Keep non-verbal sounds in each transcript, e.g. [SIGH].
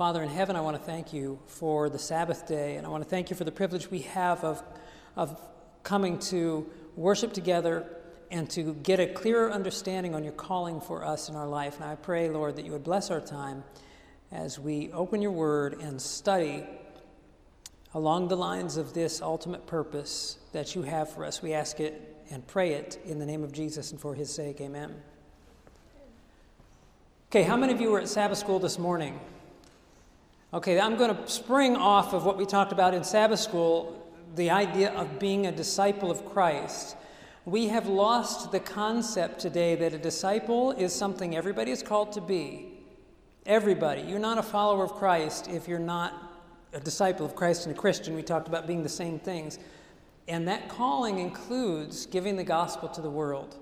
Father in heaven, I want to thank you for the Sabbath day, and I want to thank you for the privilege we have of, of coming to worship together and to get a clearer understanding on your calling for us in our life. And I pray, Lord, that you would bless our time as we open your word and study along the lines of this ultimate purpose that you have for us. We ask it and pray it in the name of Jesus and for his sake. Amen. Okay, how many of you were at Sabbath school this morning? Okay, I'm going to spring off of what we talked about in Sabbath school the idea of being a disciple of Christ. We have lost the concept today that a disciple is something everybody is called to be. Everybody. You're not a follower of Christ if you're not a disciple of Christ and a Christian. We talked about being the same things. And that calling includes giving the gospel to the world.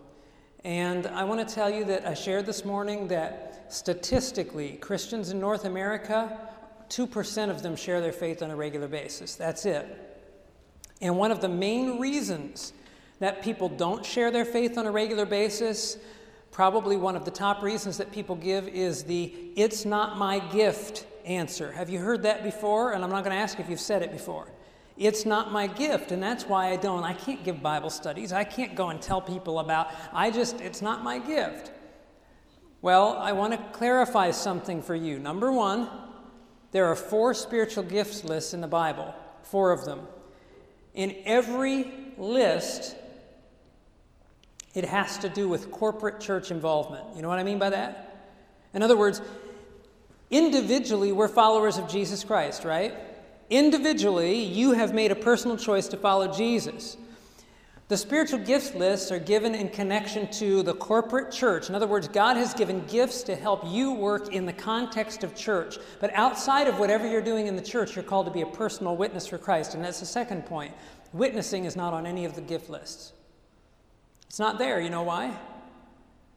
And I want to tell you that I shared this morning that statistically, Christians in North America 2% of them share their faith on a regular basis. That's it. And one of the main reasons that people don't share their faith on a regular basis, probably one of the top reasons that people give, is the it's not my gift answer. Have you heard that before? And I'm not going to ask if you've said it before. It's not my gift, and that's why I don't. I can't give Bible studies. I can't go and tell people about, I just, it's not my gift. Well, I want to clarify something for you. Number one, there are four spiritual gifts lists in the Bible, four of them. In every list, it has to do with corporate church involvement. You know what I mean by that? In other words, individually, we're followers of Jesus Christ, right? Individually, you have made a personal choice to follow Jesus. The spiritual gifts lists are given in connection to the corporate church. In other words, God has given gifts to help you work in the context of church. But outside of whatever you're doing in the church, you're called to be a personal witness for Christ. And that's the second point. Witnessing is not on any of the gift lists. It's not there. You know why?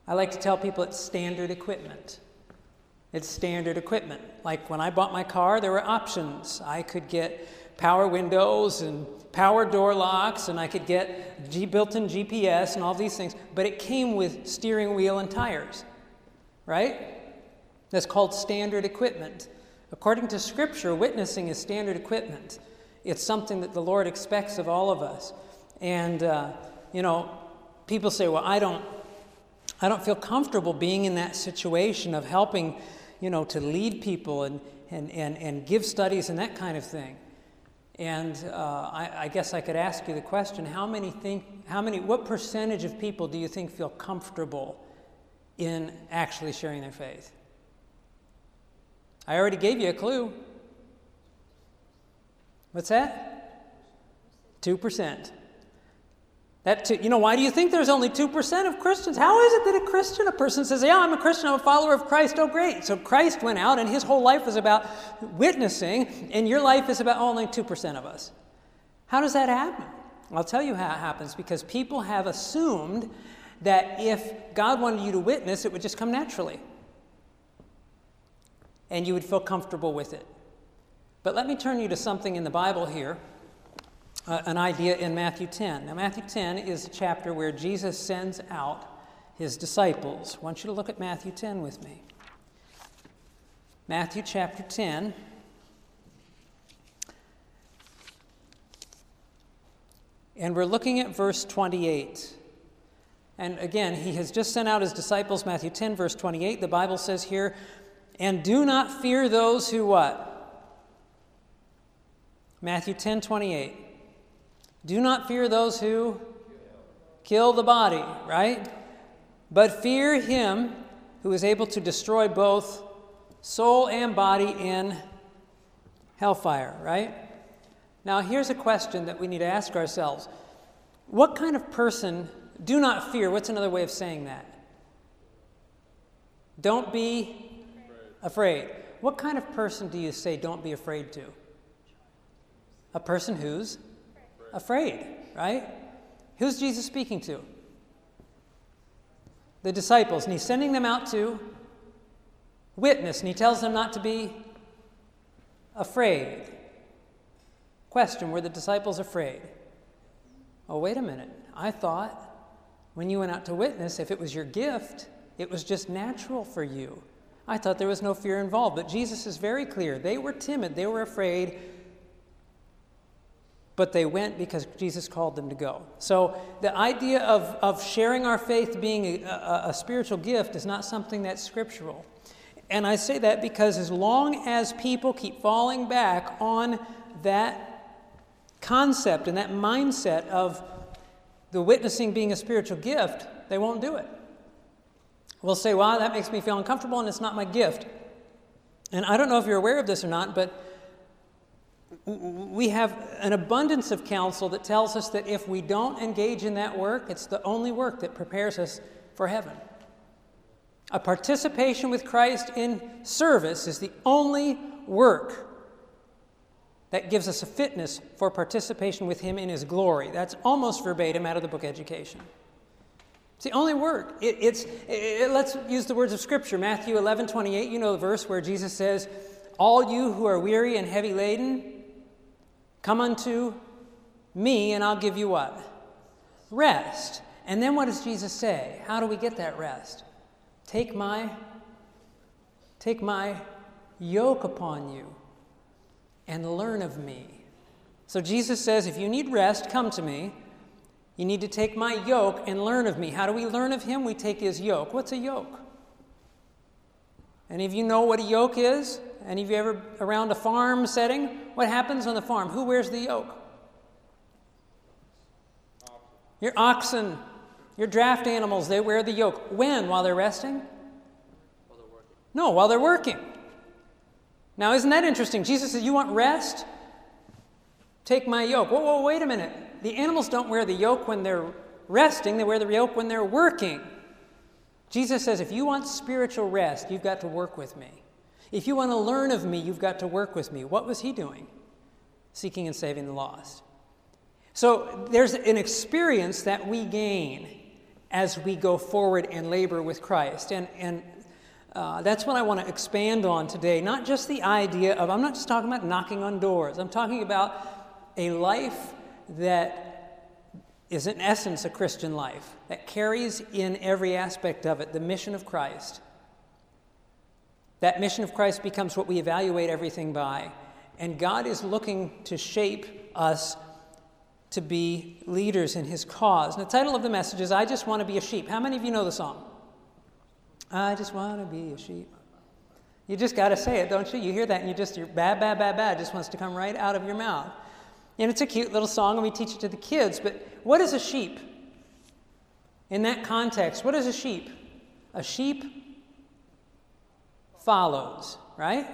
I like to tell people it's standard equipment. It's standard equipment. Like when I bought my car, there were options. I could get power windows and power door locks, and I could get G- built in GPS and all these things, but it came with steering wheel and tires, right? That's called standard equipment. According to Scripture, witnessing is standard equipment. It's something that the Lord expects of all of us. And, uh, you know, people say, well, I don't, I don't feel comfortable being in that situation of helping, you know, to lead people and, and, and, and give studies and that kind of thing. And uh, I, I, guess I could ask you the question: How many think? How many? What percentage of people do you think feel comfortable in actually sharing their faith? I already gave you a clue. What's that? Two percent. That you know, why do you think there's only 2% of Christians? How is it that a Christian, a person says, Yeah, I'm a Christian, I'm a follower of Christ? Oh, great. So Christ went out and his whole life was about witnessing, and your life is about only 2% of us. How does that happen? I'll tell you how it happens because people have assumed that if God wanted you to witness, it would just come naturally. And you would feel comfortable with it. But let me turn you to something in the Bible here uh, an idea in Matthew 10. Now, Matthew 10 is a chapter where Jesus sends out his disciples. I want you to look at Matthew 10 with me. Matthew chapter 10. And we're looking at verse 28. And again, he has just sent out his disciples, Matthew 10, verse 28. The Bible says here, and do not fear those who what? Matthew 10, 28. Do not fear those who kill the body, right? But fear him who is able to destroy both soul and body in hellfire, right? Now, here's a question that we need to ask ourselves What kind of person, do not fear, what's another way of saying that? Don't be afraid. What kind of person do you say don't be afraid to? A person who's afraid, right? Who's Jesus speaking to? The disciples. And he's sending them out to witness, and he tells them not to be afraid. Question Were the disciples afraid? Oh, wait a minute. I thought when you went out to witness, if it was your gift, it was just natural for you. I thought there was no fear involved. But Jesus is very clear. They were timid, they were afraid, but they went because Jesus called them to go. So the idea of, of sharing our faith being a, a, a spiritual gift is not something that's scriptural. And I say that because as long as people keep falling back on that concept and that mindset of the witnessing being a spiritual gift, they won't do it. We'll say, well, that makes me feel uncomfortable and it's not my gift. And I don't know if you're aware of this or not, but we have an abundance of counsel that tells us that if we don't engage in that work, it's the only work that prepares us for heaven. A participation with Christ in service is the only work that gives us a fitness for participation with Him in His glory. That's almost verbatim out of the book Education. It's the only work. It, it's, it, let's use the words of Scripture. Matthew 11, 28, you know the verse where Jesus says, All you who are weary and heavy laden, come unto me and I'll give you what? Rest. And then what does Jesus say? How do we get that rest? Take my take my yoke upon you and learn of me. So Jesus says if you need rest, come to me. You need to take my yoke and learn of me. How do we learn of him? We take his yoke. What's a yoke? Any of you know what a yoke is? Any of you ever around a farm setting? What happens on the farm? Who wears the yoke? Your oxen. Your draft animals, they wear the yoke. When? While they're resting? No, while they're working. Now, isn't that interesting? Jesus says, You want rest? Take my yoke. Whoa, whoa, wait a minute. The animals don't wear the yoke when they're resting, they wear the yoke when they're working. Jesus says, If you want spiritual rest, you've got to work with me. If you want to learn of me, you've got to work with me. What was he doing? Seeking and saving the lost. So there's an experience that we gain as we go forward and labor with Christ. And, and uh, that's what I want to expand on today. Not just the idea of, I'm not just talking about knocking on doors, I'm talking about a life that is, in essence, a Christian life, that carries in every aspect of it the mission of Christ. That mission of Christ becomes what we evaluate everything by. And God is looking to shape us to be leaders in his cause. And the title of the message is I Just Want to Be a Sheep. How many of you know the song? I just want to be a sheep. You just got to say it, don't you? You hear that and you just, your bad, bad, bad, bad just wants to come right out of your mouth. And it's a cute little song and we teach it to the kids, but what is a sheep? In that context, what is a sheep? A sheep follows, right?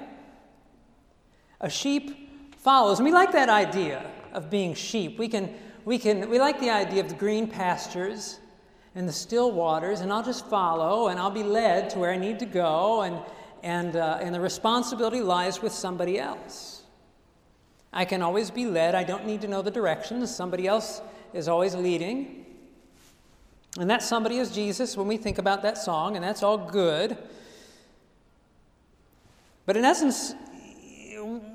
A sheep follows. And we like that idea of being sheep. We can, we can, we like the idea of the green pastures and the still waters, and I'll just follow and I'll be led to where I need to go, and, and, uh, and the responsibility lies with somebody else. I can always be led. I don't need to know the directions. Somebody else is always leading. And that somebody is Jesus when we think about that song, and that's all good. But in essence,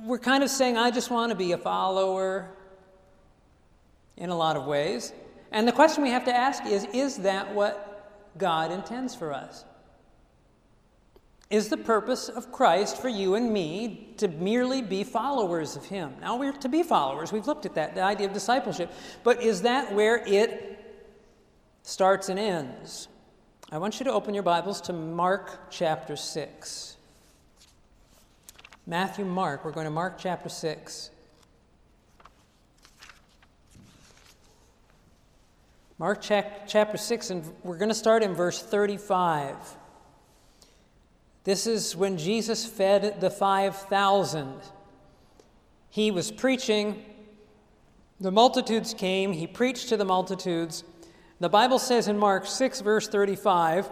we're kind of saying, I just want to be a follower in a lot of ways. And the question we have to ask is is that what God intends for us? Is the purpose of Christ for you and me to merely be followers of Him? Now, we're to be followers. We've looked at that, the idea of discipleship. But is that where it starts and ends? I want you to open your Bibles to Mark chapter 6. Matthew, Mark. We're going to Mark chapter 6. Mark chapter 6, and we're going to start in verse 35. This is when Jesus fed the 5,000. He was preaching, the multitudes came, he preached to the multitudes. The Bible says in Mark 6, verse 35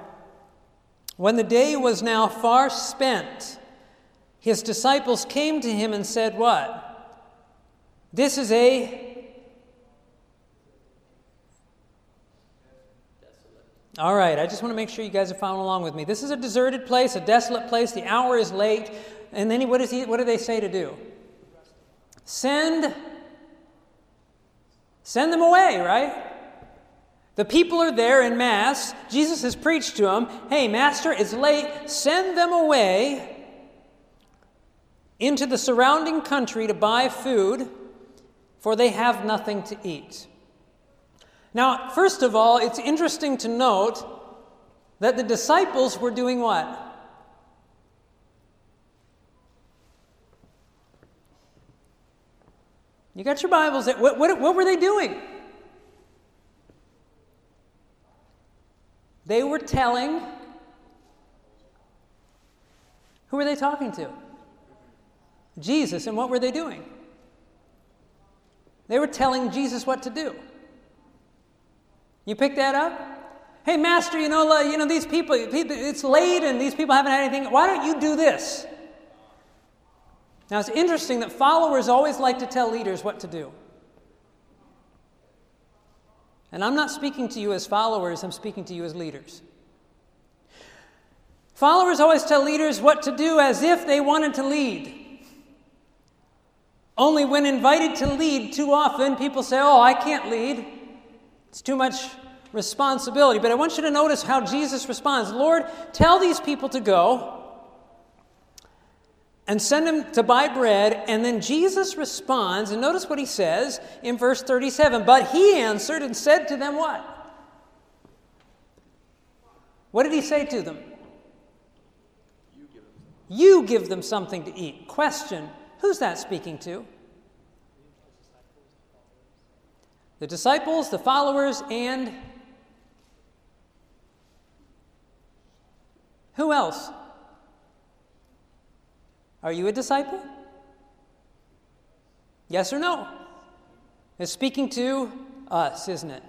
When the day was now far spent, his disciples came to him and said, What? This is a All right, I just want to make sure you guys are following along with me. This is a deserted place, a desolate place. The hour is late. And then what, is he, what do they say to do? Send, send them away, right? The people are there in mass. Jesus has preached to them Hey, Master, it's late. Send them away into the surrounding country to buy food, for they have nothing to eat. Now, first of all, it's interesting to note that the disciples were doing what? You got your Bibles. What, what, what were they doing? They were telling. Who were they talking to? Jesus. And what were they doing? They were telling Jesus what to do. You pick that up? Hey, Master, you know, you know these people, it's late and these people haven't had anything. Why don't you do this? Now, it's interesting that followers always like to tell leaders what to do. And I'm not speaking to you as followers, I'm speaking to you as leaders. Followers always tell leaders what to do as if they wanted to lead. Only when invited to lead, too often people say, Oh, I can't lead. It's too much responsibility. But I want you to notice how Jesus responds Lord, tell these people to go and send them to buy bread. And then Jesus responds, and notice what he says in verse 37 But he answered and said to them, What? What did he say to them? You give them something to eat. Question Who's that speaking to? The disciples, the followers, and who else? Are you a disciple? Yes or no? It's speaking to us, isn't it?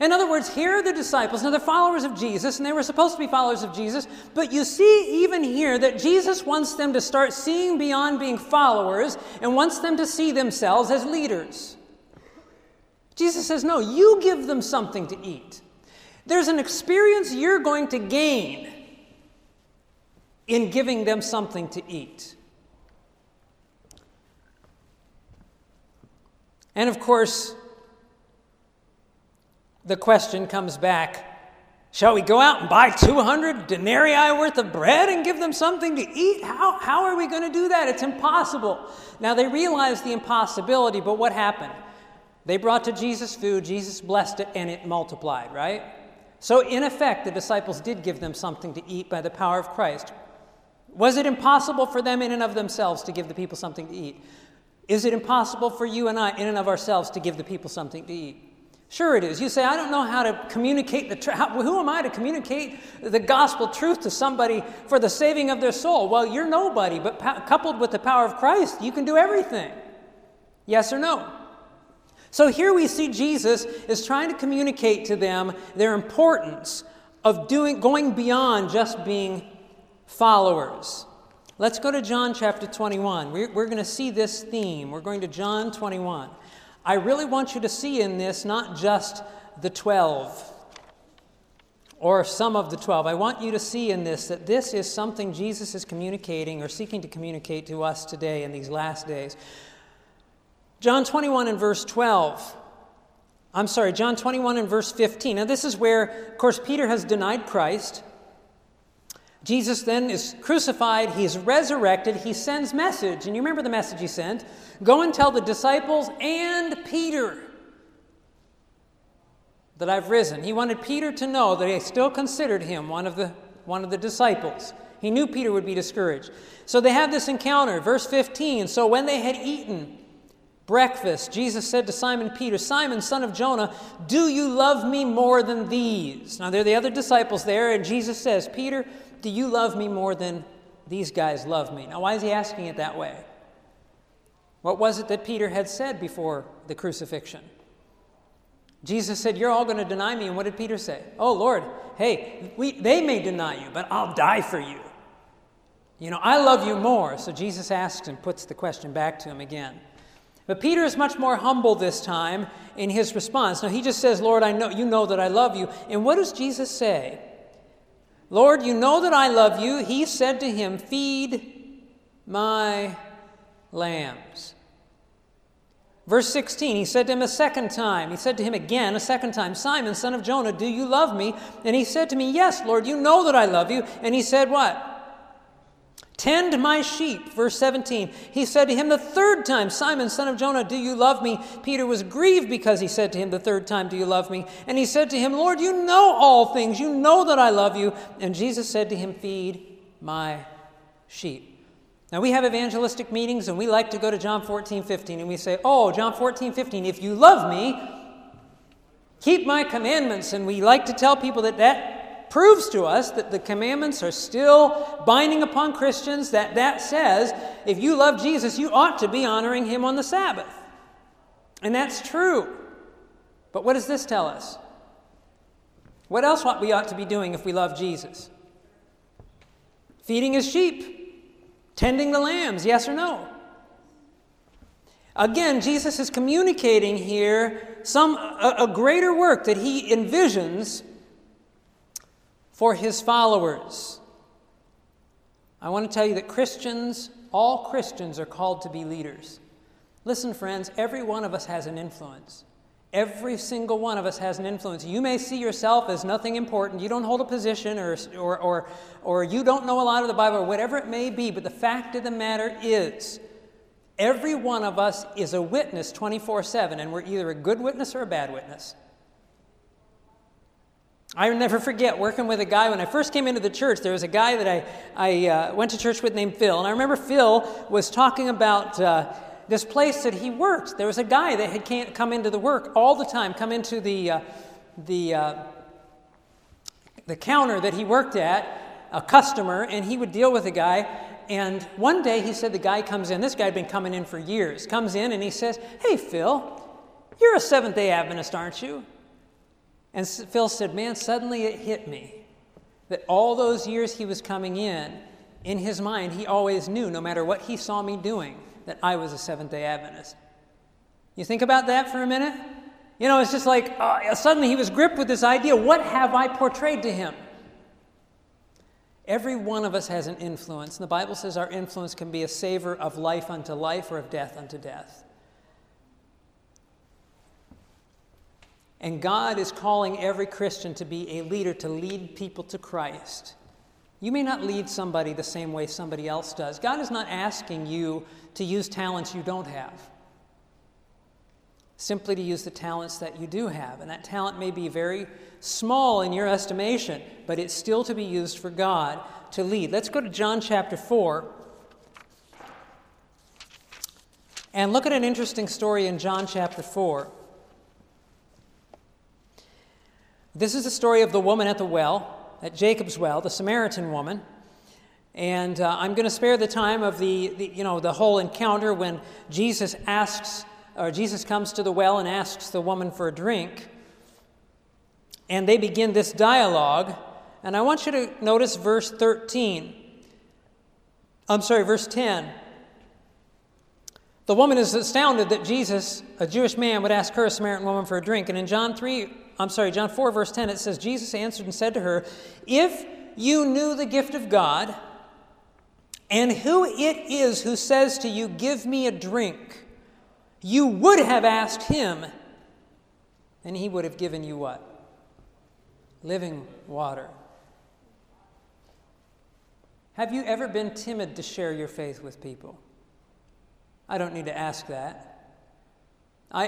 In other words, here are the disciples. Now, they're followers of Jesus, and they were supposed to be followers of Jesus, but you see even here that Jesus wants them to start seeing beyond being followers and wants them to see themselves as leaders. Jesus says, No, you give them something to eat. There's an experience you're going to gain in giving them something to eat. And of course, the question comes back Shall we go out and buy 200 denarii worth of bread and give them something to eat? How, how are we going to do that? It's impossible. Now, they realized the impossibility, but what happened? They brought to Jesus food, Jesus blessed it, and it multiplied, right? So, in effect, the disciples did give them something to eat by the power of Christ. Was it impossible for them in and of themselves to give the people something to eat? Is it impossible for you and I, in and of ourselves, to give the people something to eat? Sure, it is. You say, I don't know how to communicate the truth. Who am I to communicate the gospel truth to somebody for the saving of their soul? Well, you're nobody, but po- coupled with the power of Christ, you can do everything. Yes or no? So here we see Jesus is trying to communicate to them their importance of doing, going beyond just being followers. Let's go to John chapter 21. We're, we're going to see this theme. We're going to John 21. I really want you to see in this not just the 12 or some of the 12. I want you to see in this that this is something Jesus is communicating or seeking to communicate to us today in these last days. John 21 and verse 12. I'm sorry, John 21 and verse 15. Now, this is where, of course, Peter has denied Christ. Jesus then is crucified, he's resurrected, he sends message. And you remember the message he sent? Go and tell the disciples and Peter that I've risen. He wanted Peter to know that he still considered him one of the one of the disciples. He knew Peter would be discouraged. So they have this encounter, verse 15. So when they had eaten breakfast, Jesus said to Simon Peter, Simon, son of Jonah, do you love me more than these? Now, there are the other disciples there, and Jesus says, Peter, do you love me more than these guys love me? Now, why is he asking it that way? What was it that Peter had said before the crucifixion? Jesus said, You're all going to deny me. And what did Peter say? Oh, Lord, hey, we, they may deny you, but I'll die for you. You know, I love you more. So Jesus asks and puts the question back to him again. But Peter is much more humble this time in his response. Now he just says, Lord, I know you know that I love you. And what does Jesus say? Lord, you know that I love you. He said to him, Feed my lambs. Verse 16, he said to him a second time, he said to him again a second time, Simon, son of Jonah, do you love me? And he said to me, Yes, Lord, you know that I love you. And he said, What? Tend my sheep. Verse 17. He said to him the third time, Simon, son of Jonah, do you love me? Peter was grieved because he said to him the third time, Do you love me? And he said to him, Lord, you know all things. You know that I love you. And Jesus said to him, Feed my sheep. Now, we have evangelistic meetings and we like to go to John 14, 15, and we say, Oh, John 14, 15, if you love me, keep my commandments. And we like to tell people that that proves to us that the commandments are still binding upon Christians, that that says, if you love Jesus, you ought to be honoring him on the Sabbath. And that's true. But what does this tell us? What else ought we ought to be doing if we love Jesus? Feeding his sheep Tending the lambs, yes or no? Again, Jesus is communicating here some a, a greater work that he envisions for his followers. I want to tell you that Christians, all Christians, are called to be leaders. Listen, friends, every one of us has an influence. Every single one of us has an influence. You may see yourself as nothing important. You don't hold a position, or, or, or, or you don't know a lot of the Bible, or whatever it may be, but the fact of the matter is, every one of us is a witness 24 7, and we're either a good witness or a bad witness. I never forget working with a guy when I first came into the church. There was a guy that I, I uh, went to church with named Phil, and I remember Phil was talking about. Uh, this place that he worked. There was a guy that had can't come into the work all the time, come into the, uh, the, uh, the counter that he worked at, a customer, and he would deal with a guy. And one day he said the guy comes in, this guy had been coming in for years, comes in and he says, Hey, Phil, you're a Seventh day Adventist, aren't you? And Phil said, Man, suddenly it hit me that all those years he was coming in, in his mind, he always knew, no matter what he saw me doing, that I was a Seventh day Adventist. You think about that for a minute? You know, it's just like uh, suddenly he was gripped with this idea what have I portrayed to him? Every one of us has an influence, and the Bible says our influence can be a savor of life unto life or of death unto death. And God is calling every Christian to be a leader, to lead people to Christ. You may not lead somebody the same way somebody else does. God is not asking you to use talents you don't have, simply to use the talents that you do have. And that talent may be very small in your estimation, but it's still to be used for God to lead. Let's go to John chapter 4 and look at an interesting story in John chapter 4. This is the story of the woman at the well at Jacob's well, the Samaritan woman. And uh, I'm going to spare the time of the, the, you know, the whole encounter when Jesus asks, or Jesus comes to the well and asks the woman for a drink. And they begin this dialogue. And I want you to notice verse 13. I'm sorry, verse 10. The woman is astounded that Jesus, a Jewish man, would ask her, a Samaritan woman, for a drink. And in John 3, I'm sorry, John 4, verse 10, it says, Jesus answered and said to her, If you knew the gift of God, and who it is who says to you, Give me a drink, you would have asked him, and he would have given you what? Living water. Have you ever been timid to share your faith with people? I don't need to ask that. I,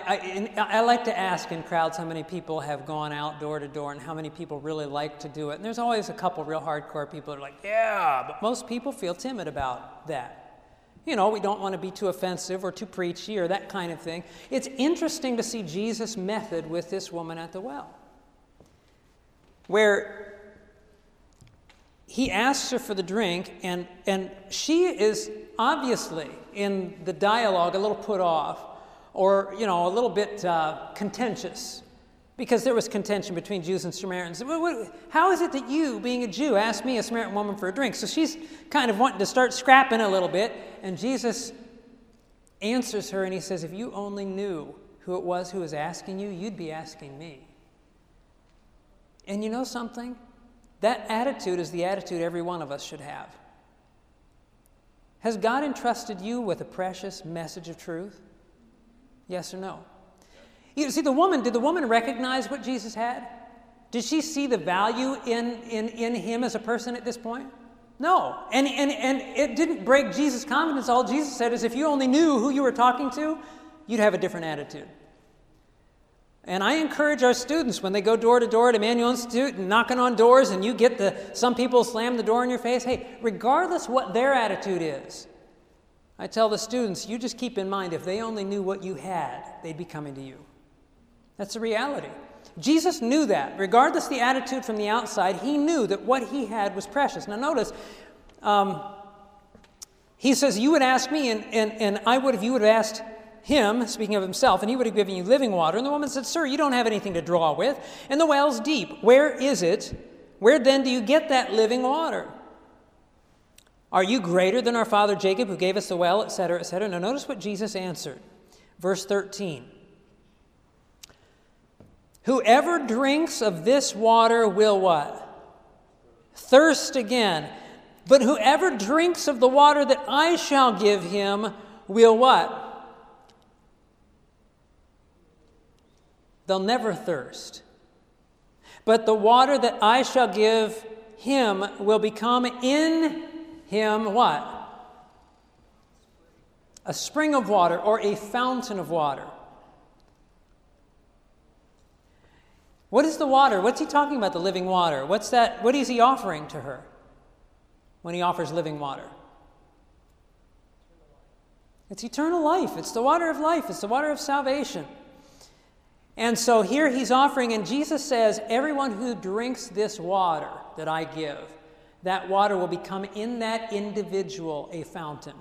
I, I, like to ask in crowds how many people have gone out door to door and how many people really like to do it. And there's always a couple real hardcore people that are like, yeah, but most people feel timid about that. You know, we don't want to be too offensive or too preachy or that kind of thing. It's interesting to see Jesus' method with this woman at the well, where he asks her for the drink, and, and she is obviously in the dialogue a little put off or, you know, a little bit uh, contentious because there was contention between Jews and Samaritans. How is it that you, being a Jew, ask me, a Samaritan woman, for a drink? So she's kind of wanting to start scrapping a little bit, and Jesus answers her and he says, If you only knew who it was who was asking you, you'd be asking me. And you know something? That attitude is the attitude every one of us should have. Has God entrusted you with a precious message of truth? Yes or no? You see, the woman, did the woman recognize what Jesus had? Did she see the value in, in, in him as a person at this point? No. And, and, and it didn't break Jesus' confidence. All Jesus said is if you only knew who you were talking to, you'd have a different attitude. And I encourage our students when they go door to door at Emmanuel Institute and knocking on doors, and you get the some people slam the door in your face. Hey, regardless what their attitude is, I tell the students, you just keep in mind if they only knew what you had, they'd be coming to you. That's the reality. Jesus knew that. Regardless the attitude from the outside, he knew that what he had was precious. Now, notice, um, he says, You would ask me, and, and, and I would have, you would have asked him, speaking of himself, and he would have given you living water. And the woman said, Sir, you don't have anything to draw with, and the well's deep. Where is it? Where then do you get that living water? Are you greater than our father Jacob, who gave us the well, etc., etc.? Now, notice what Jesus answered. Verse 13 Whoever drinks of this water will what? Thirst again. But whoever drinks of the water that I shall give him will what? They'll never thirst. But the water that I shall give him will become in him what? A spring of water or a fountain of water. What is the water? What's he talking about, the living water? What's that? What is he offering to her when he offers living water? It's eternal life. It's the water of life. It's the water of salvation. And so here he's offering, and Jesus says, Everyone who drinks this water that I give, that water will become in that individual a fountain.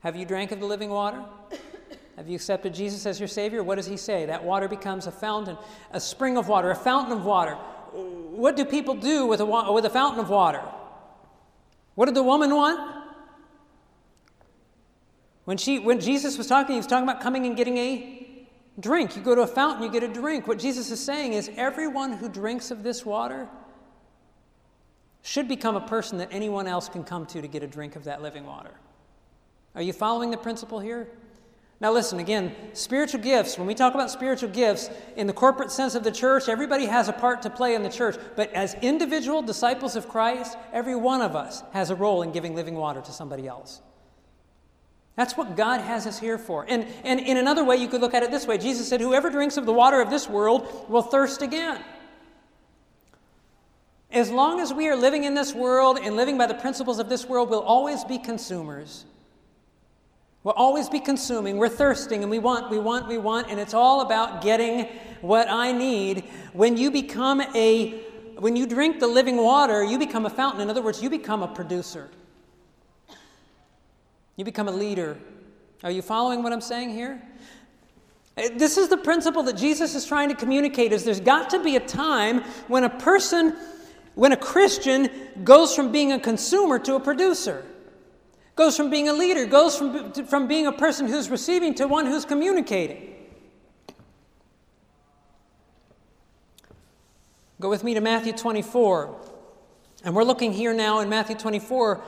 Have you drank of the living water? [COUGHS] Have you accepted Jesus as your Savior? What does He say? That water becomes a fountain, a spring of water, a fountain of water. What do people do with a, with a fountain of water? What did the woman want? When, she, when Jesus was talking, he was talking about coming and getting a drink. You go to a fountain, you get a drink. What Jesus is saying is everyone who drinks of this water should become a person that anyone else can come to to get a drink of that living water. Are you following the principle here? Now, listen again, spiritual gifts, when we talk about spiritual gifts, in the corporate sense of the church, everybody has a part to play in the church. But as individual disciples of Christ, every one of us has a role in giving living water to somebody else. That's what God has us here for. And, and in another way, you could look at it this way Jesus said, Whoever drinks of the water of this world will thirst again. As long as we are living in this world and living by the principles of this world, we'll always be consumers. We'll always be consuming. We're thirsting and we want, we want, we want, and it's all about getting what I need. When you become a, when you drink the living water, you become a fountain. In other words, you become a producer. You become a leader. Are you following what I'm saying here? Uh, this is the principle that Jesus is trying to communicate is there's got to be a time when a person when a Christian goes from being a consumer to a producer goes from being a leader, goes from, from being a person who's receiving to one who's communicating. Go with me to Matthew 24. And we're looking here now in Matthew 24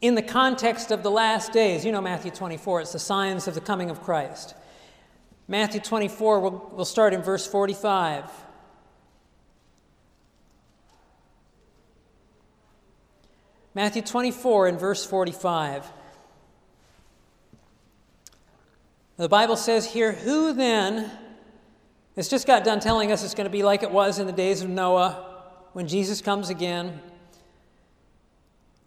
in the context of the last days. You know Matthew 24, it's the signs of the coming of Christ. Matthew 24, we'll, we'll start in verse 45. Matthew 24 and verse 45. The Bible says here, Who then, it's just got done telling us it's going to be like it was in the days of Noah when Jesus comes again.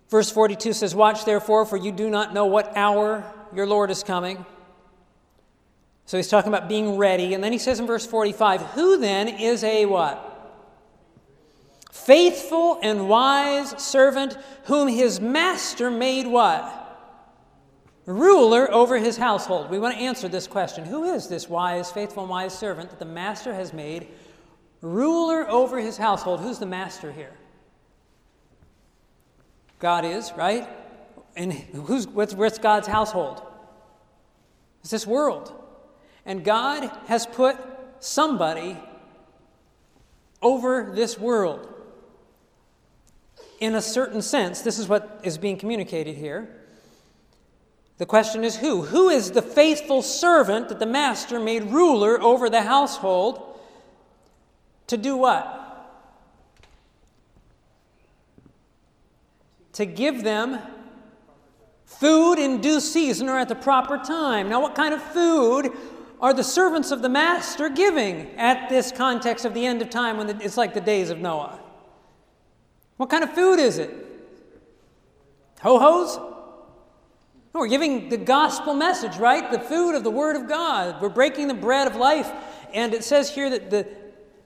Verse 42 says, Watch therefore, for you do not know what hour your Lord is coming. So he's talking about being ready. And then he says in verse 45, Who then is a what? Faithful and wise servant whom his master made what? Ruler over his household. We want to answer this question. Who is this wise, faithful, and wise servant that the master has made ruler over his household? Who's the master here? God is, right? And who's, what's, what's God's household? It's this world. And God has put somebody over this world in a certain sense, this is what is being communicated here. The question is who? Who is the faithful servant that the master made ruler over the household to do what? To give them food in due season or at the proper time. Now, what kind of food are the servants of the master giving at this context of the end of time when it's like the days of Noah? What kind of food is it? Ho hos? No, we're giving the gospel message, right? The food of the Word of God. We're breaking the bread of life. And it says here that the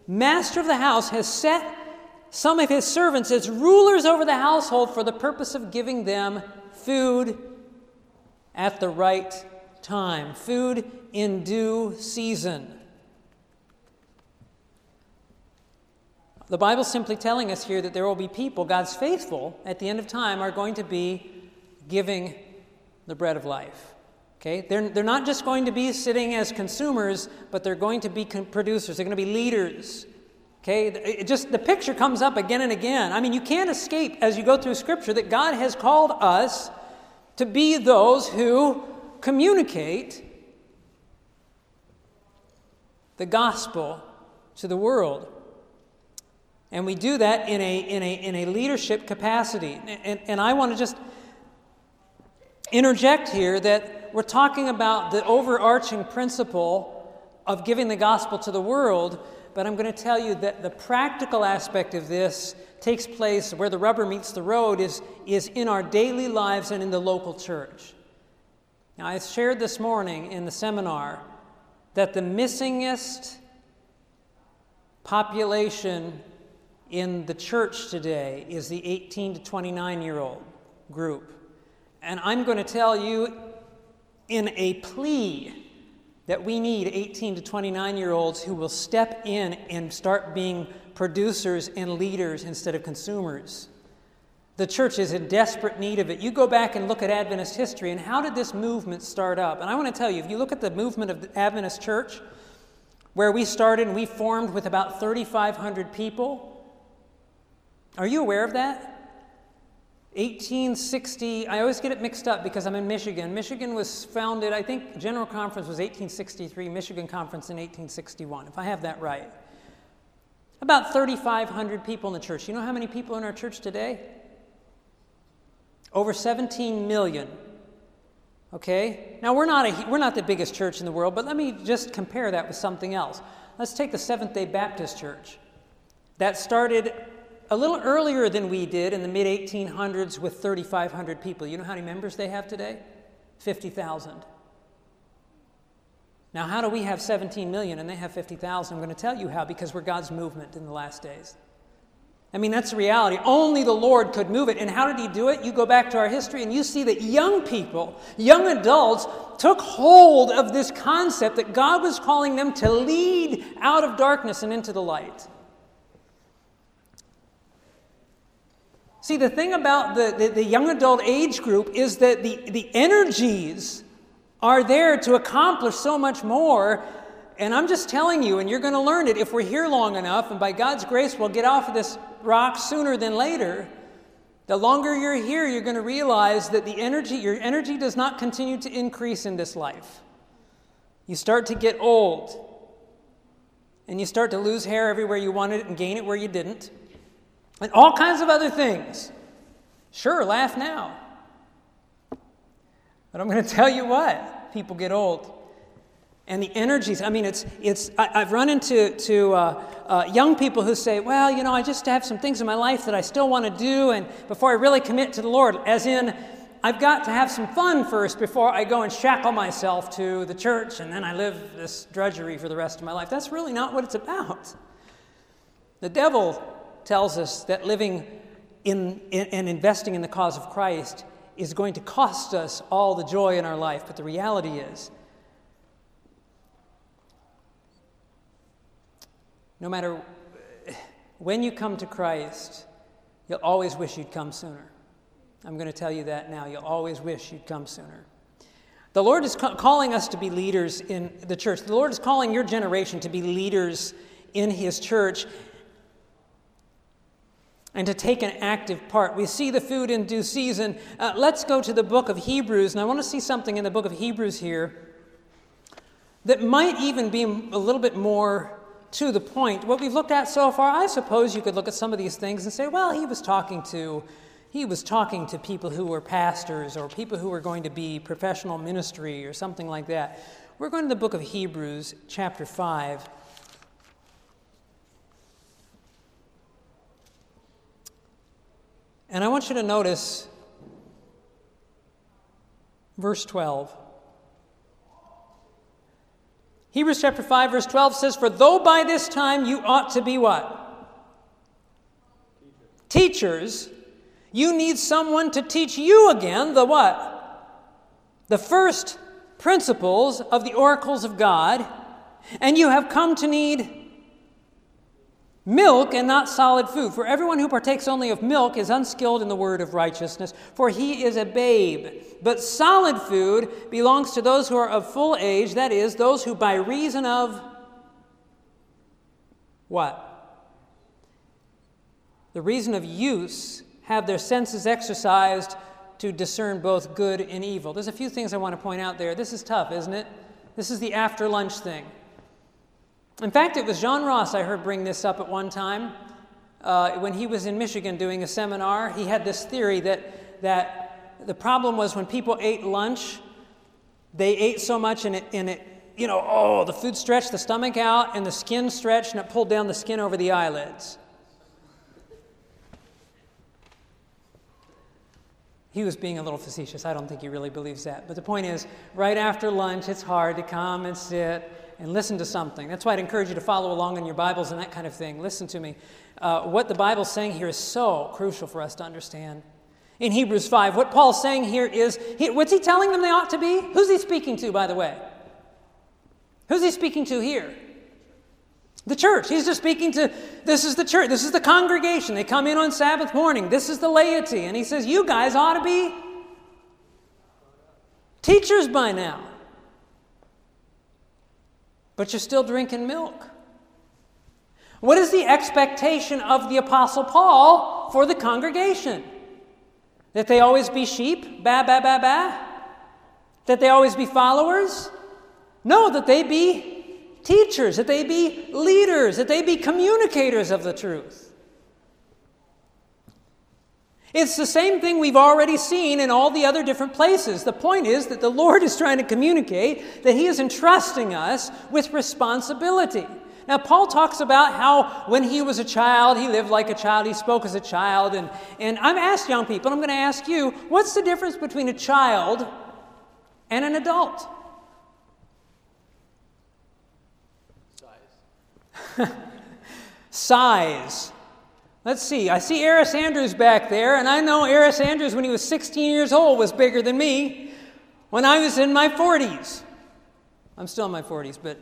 master of the house has set some of his servants as rulers over the household for the purpose of giving them food at the right time, food in due season. The Bible's simply telling us here that there will be people, God's faithful, at the end of time, are going to be giving the bread of life. Okay? They're, they're not just going to be sitting as consumers, but they're going to be producers. They're going to be leaders. Okay? It just the picture comes up again and again. I mean, you can't escape as you go through Scripture that God has called us to be those who communicate the gospel to the world. And we do that in a, in a, in a leadership capacity. And, and I want to just interject here that we're talking about the overarching principle of giving the gospel to the world, but I'm going to tell you that the practical aspect of this takes place where the rubber meets the road is, is in our daily lives and in the local church. Now, I shared this morning in the seminar that the missingest population in the church today is the 18 to 29 year old group. And I'm going to tell you in a plea that we need 18 to 29 year olds who will step in and start being producers and leaders instead of consumers. The church is in desperate need of it. You go back and look at Adventist history, and how did this movement start up? And I want to tell you, if you look at the movement of the Adventist church, where we started and we formed with about 3,500 people, are you aware of that? 1860, I always get it mixed up because I'm in Michigan. Michigan was founded, I think General Conference was 1863, Michigan Conference in 1861, if I have that right. About 3,500 people in the church. You know how many people in our church today? Over 17 million. Okay? Now, we're not, a, we're not the biggest church in the world, but let me just compare that with something else. Let's take the Seventh day Baptist Church. That started a little earlier than we did in the mid 1800s with 3,500 people. You know how many members they have today? 50,000. Now, how do we have 17 million and they have 50,000? I'm going to tell you how because we're God's movement in the last days. I mean, that's the reality. Only the Lord could move it. And how did He do it? You go back to our history and you see that young people, young adults, took hold of this concept that God was calling them to lead out of darkness and into the light. See, the thing about the, the, the, young adult age group is that the, the energies are there to accomplish so much more. And I'm just telling you, and you're going to learn it if we're here long enough, and by God's grace, we'll get off of this rock sooner than later. The longer you're here, you're going to realize that the energy, your energy does not continue to increase in this life. You start to get old, and you start to lose hair everywhere you wanted it and gain it where you didn't and all kinds of other things. Sure, laugh now. But I'm going [LAUGHS] to tell you what, people get old. And the energies, I mean, it's, it's I, have run into to, uh, uh, young people who say, well, you know, I just have some things in my life that I still want to do, and before I really commit to the Lord, as in, I've got to have some fun first before I go and shackle myself to the church, and then I live this drudgery for the rest of my life. That's really not what it's about. The devil tells us that living in, in, and investing in the cause of Christ is going to cost us all the joy in our life. But the reality is, no matter when you come to Christ, you'll always wish you'd come sooner. I'm going to tell you that now. You'll always wish you'd come sooner. The Lord is ca- calling us to be leaders in the church. The Lord is calling your generation to be leaders in His church. And to take an active part. We see the food in due season. Uh, let's go to the book of Hebrews, and I want to see something in the book of Hebrews here that might even be a little bit more to the point. What we've looked at so far, I suppose you could look at some of these things and say, well, he was talking to he was talking to people who were pastors or people who were going to be professional ministry or something like that. We're going to the book of Hebrews, chapter 5. And I want you to notice verse 12. Hebrews chapter 5, verse 12 says, For though by this time you ought to be what? Teachers. Teachers, you need someone to teach you again the what? The first principles of the oracles of God, and you have come to need milk and not solid food. For everyone who partakes only of milk is unskilled in the word of righteousness, for he is a babe. But solid food belongs to those who are of full age, that is, those who by reason of what? The reason of use have their senses exercised to discern both good and evil. There's a few things I want to point out there. This is tough, isn't it? This is the after lunch thing. In fact, it was John Ross I heard bring this up at one time. Uh, when he was in Michigan doing a seminar, he had this theory that, that the problem was when people ate lunch, they ate so much and it, and it, you know, oh, the food stretched the stomach out and the skin stretched and it pulled down the skin over the eyelids. He was being a little facetious. I don't think he really believes that. But the point is, right after lunch, it's hard to come and sit and listen to something. That's why I'd encourage you to follow along in your Bibles and that kind of thing. Listen to me. Uh, what the Bible's saying here is so crucial for us to understand. In Hebrews 5, what Paul's saying here is he, what's he telling them they ought to be? Who's he speaking to, by the way? Who's he speaking to here? The church. He's just speaking to this is the church, this is the congregation. They come in on Sabbath morning, this is the laity. And he says, You guys ought to be teachers by now. But you're still drinking milk. What is the expectation of the Apostle Paul for the congregation? That they always be sheep? Ba, ba, ba, ba? That they always be followers? No, that they be teachers, that they be leaders, that they be communicators of the truth. It's the same thing we've already seen in all the other different places. The point is that the Lord is trying to communicate that He is entrusting us with responsibility. Now, Paul talks about how when he was a child, he lived like a child, he spoke as a child. And, and I've asked young people, I'm going to ask you, what's the difference between a child and an adult? [LAUGHS] Size. [LAUGHS] Size. Let's see. I see Eris Andrews back there, and I know Eris Andrews, when he was 16 years old, was bigger than me when I was in my 40s. I'm still in my 40s, but.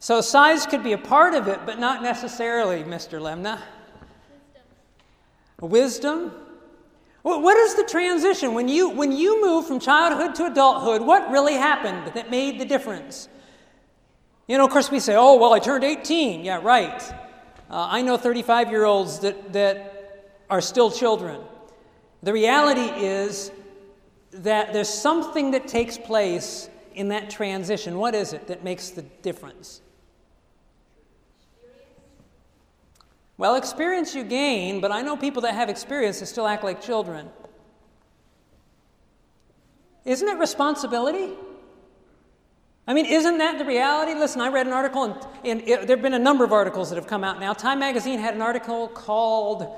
So size could be a part of it, but not necessarily, Mr. Lemna. Wisdom. Wisdom? What is the transition? When you, when you move from childhood to adulthood, what really happened that made the difference? You know, of course, we say, oh, well, I turned 18. Yeah, right. Uh, I know 35 year olds that, that are still children. The reality is that there's something that takes place in that transition. What is it that makes the difference? Well, experience you gain, but I know people that have experience that still act like children. Isn't it responsibility? I mean, isn't that the reality? Listen, I read an article, and, and it, there have been a number of articles that have come out now. Time magazine had an article called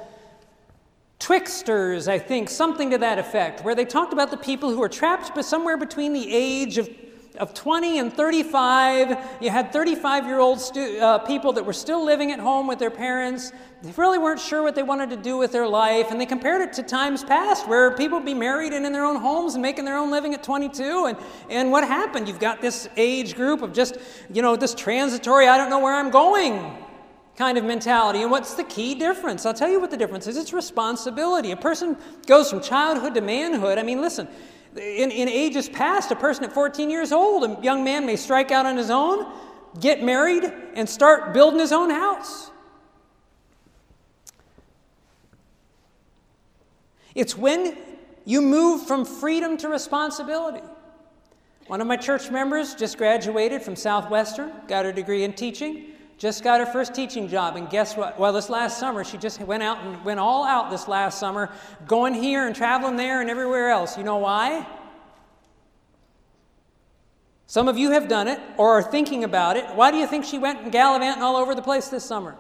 Twixters, I think, something to that effect, where they talked about the people who are trapped but somewhere between the age of of 20 and 35. You had 35 year old stu- uh, people that were still living at home with their parents. They really weren't sure what they wanted to do with their life. And they compared it to times past where people would be married and in their own homes and making their own living at 22. And, and what happened? You've got this age group of just, you know, this transitory, I don't know where I'm going kind of mentality. And what's the key difference? I'll tell you what the difference is it's responsibility. A person goes from childhood to manhood. I mean, listen, in, in ages past, a person at 14 years old, a young man may strike out on his own, get married, and start building his own house. It's when you move from freedom to responsibility. One of my church members just graduated from Southwestern, got her degree in teaching, just got her first teaching job. And guess what? Well, this last summer, she just went out and went all out this last summer, going here and traveling there and everywhere else. You know why? Some of you have done it or are thinking about it. Why do you think she went gallivanting all over the place this summer?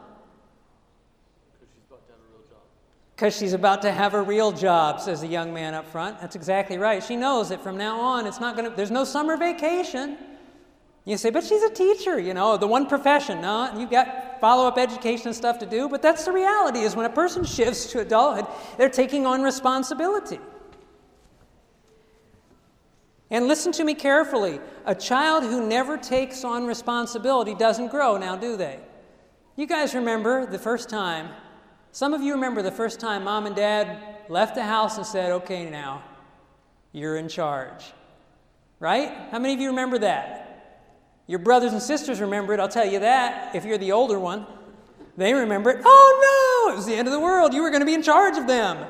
Because she's about to have a real job, says the young man up front. That's exactly right. She knows that from now on, it's not going to, there's no summer vacation. You say, but she's a teacher, you know, the one profession. No, you've got follow up education and stuff to do, but that's the reality is when a person shifts to adulthood, they're taking on responsibility. And listen to me carefully. A child who never takes on responsibility doesn't grow, now do they? You guys remember the first time some of you remember the first time mom and dad left the house and said, Okay, now, you're in charge. Right? How many of you remember that? Your brothers and sisters remember it, I'll tell you that, if you're the older one. They remember it. Oh no, it was the end of the world. You were going to be in charge of them.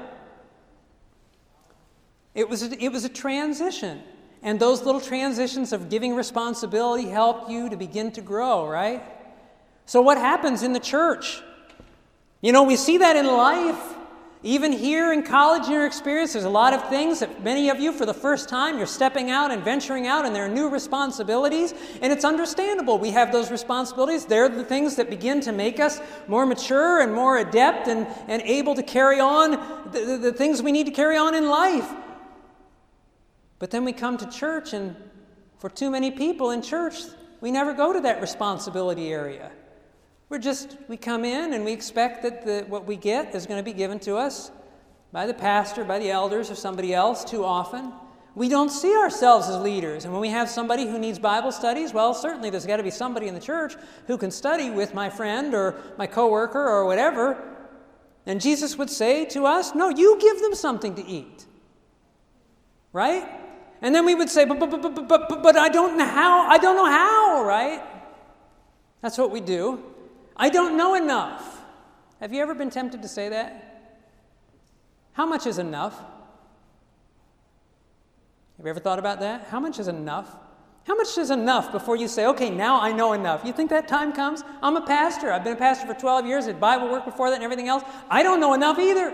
It was, a, it was a transition. And those little transitions of giving responsibility help you to begin to grow, right? So, what happens in the church? You know, we see that in life. Even here in college, in your experience, there's a lot of things that many of you, for the first time, you're stepping out and venturing out, and there are new responsibilities, and it's understandable. We have those responsibilities. They're the things that begin to make us more mature and more adept and, and able to carry on the, the, the things we need to carry on in life. But then we come to church, and for too many people in church, we never go to that responsibility area. We're just, we come in and we expect that the, what we get is going to be given to us by the pastor, by the elders, or somebody else too often. We don't see ourselves as leaders. And when we have somebody who needs Bible studies, well, certainly there's got to be somebody in the church who can study with my friend or my coworker or whatever. And Jesus would say to us, No, you give them something to eat. Right? And then we would say, But, but, but, but, but, but I don't know how. I don't know how, right? That's what we do. I don't know enough. Have you ever been tempted to say that? How much is enough? Have you ever thought about that? How much is enough? How much is enough before you say, okay, now I know enough? You think that time comes? I'm a pastor. I've been a pastor for 12 years, did Bible work before that and everything else. I don't know enough either.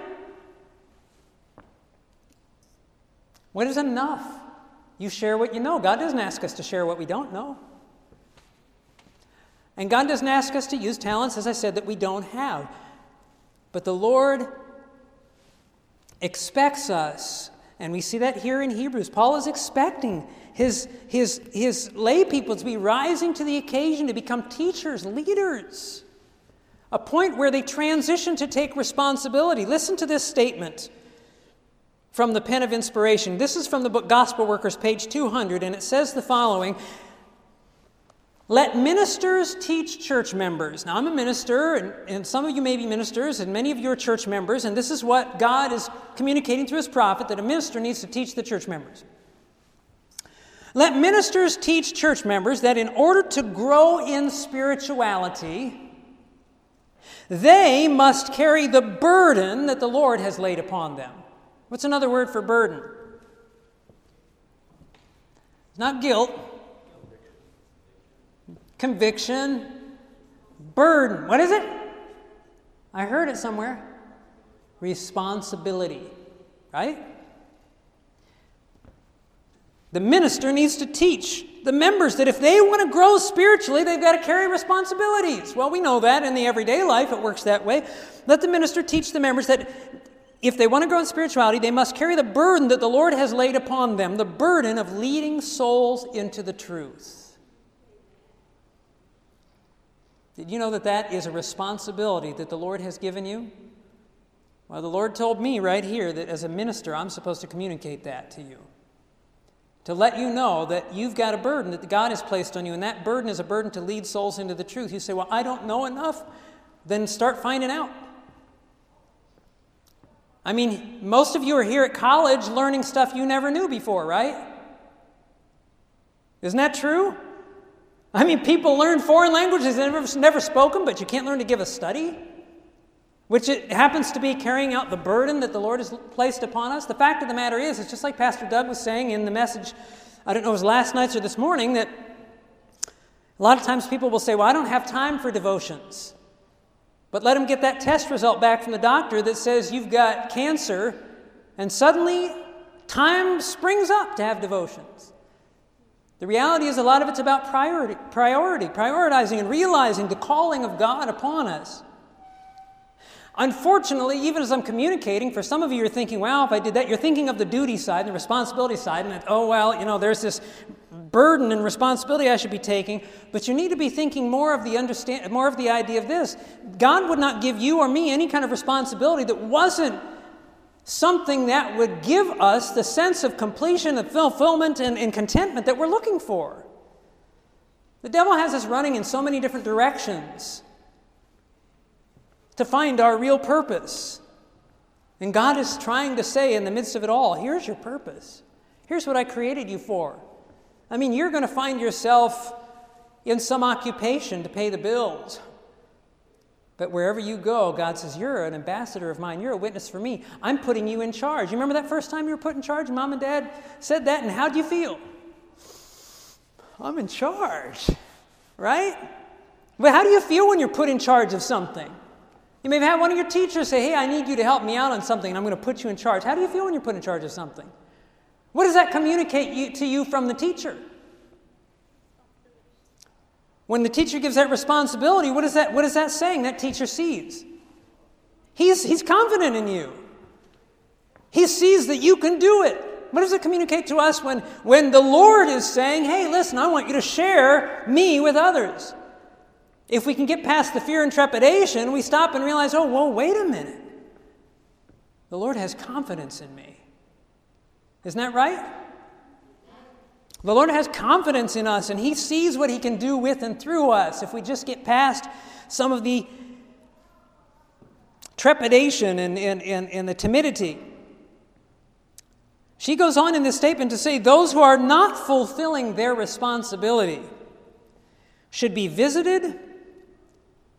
What is enough? You share what you know. God doesn't ask us to share what we don't know. And God doesn't ask us to use talents, as I said, that we don't have. But the Lord expects us, and we see that here in Hebrews. Paul is expecting his, his, his lay people to be rising to the occasion to become teachers, leaders, a point where they transition to take responsibility. Listen to this statement from the pen of inspiration. This is from the book Gospel Workers, page 200, and it says the following let ministers teach church members. Now, I'm a minister, and, and, some of you may be ministers, and many of you are church members, and this is what God is communicating through his prophet that a minister needs to teach the church members. Let ministers teach church members that in order to grow in spirituality, they must carry the burden that the Lord has laid upon them. What's another word for burden? It's not guilt conviction, burden. What is it? I heard it somewhere. Responsibility, right? The minister needs to teach the members that if they want to grow spiritually, they've got to carry responsibilities. Well, we know that in the everyday life, it works that way. Let the minister teach the members that if they want to grow in spirituality, they must carry the burden that the Lord has laid upon them the burden of leading souls into the truth. Did you know that that is a responsibility that the Lord has given you? Well, the Lord told me right here that as a minister, I'm supposed to communicate that to you. To let you know that you've got a burden that God has placed on you, and that burden is a burden to lead souls into the truth. You say, Well, I don't know enough. Then start finding out. I mean, most of you are here at college learning stuff you never knew before, right? Isn't that true? I mean, people learn foreign languages they've never, never spoken, but you can't learn to give a study. which it happens to be carrying out the burden that the Lord has placed upon us. The fact of the matter is, it's just like Pastor Doug was saying in the message, I don't know it was last night's or this morning, that a lot of times people will say, Well, I don't have time for devotions. But let them get that test result back from the doctor that says you've got cancer, and suddenly time springs up to have devotions. The reality is, a lot of it's about priority, priority, prioritizing and realizing the calling of God upon us. Unfortunately, even as I'm communicating, for some of you, you're thinking, well, if I did that, you're thinking of the duty side, and the responsibility side, and that, oh, well, you know, there's this burden and responsibility I should be taking. But you need to be thinking more of the understand, more of the idea of this. God would not give you or me any kind of responsibility that wasn't something that would give us the sense of completion, of fulfillment, and, and contentment that we're looking for. The devil has us running in so many different directions to find our real purpose. And God is trying to say in the midst of it all here's your purpose. Here's what I created you for. I mean, you're going to find yourself in some occupation to pay the bills. But wherever you go, God says, You're an ambassador of mine. You're a witness for me. I'm putting you in charge. You remember that first time you were put in charge? Mom and dad said that, and how'd you feel? I'm in charge, right? But how do you feel when you're put in charge of something? You may have had one of your teachers say, Hey, I need you to help me out on something, and I'm going to put you in charge. How do you feel when you're put in charge of something? What does that communicate you, to you from the teacher? When the teacher gives that responsibility, what is that, what is that saying? That teacher sees. He's, he's confident in you. He sees that you can do it. What does it communicate to us when, when the Lord is saying, Hey, listen, I want you to share me with others? If we can get past the fear and trepidation, we stop and realize, oh, whoa, wait a minute. The Lord has confidence in me. Isn't that right? The Lord has confidence in us, and He sees what He can do with and through us if we just get past some of the trepidation and, and, and, and the timidity. She goes on in this statement to say those who are not fulfilling their responsibility should be visited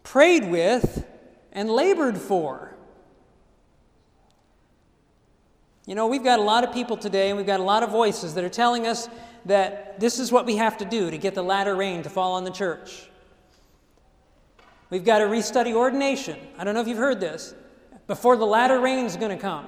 prayed with, and labored for. You know, we've got a lot of people today, and we've got a lot of voices that are telling us that this is what we have to do to get the latter rain to fall on the church. We've got to restudy ordination. I don't know if you've heard this. Before the latter rain is going to come.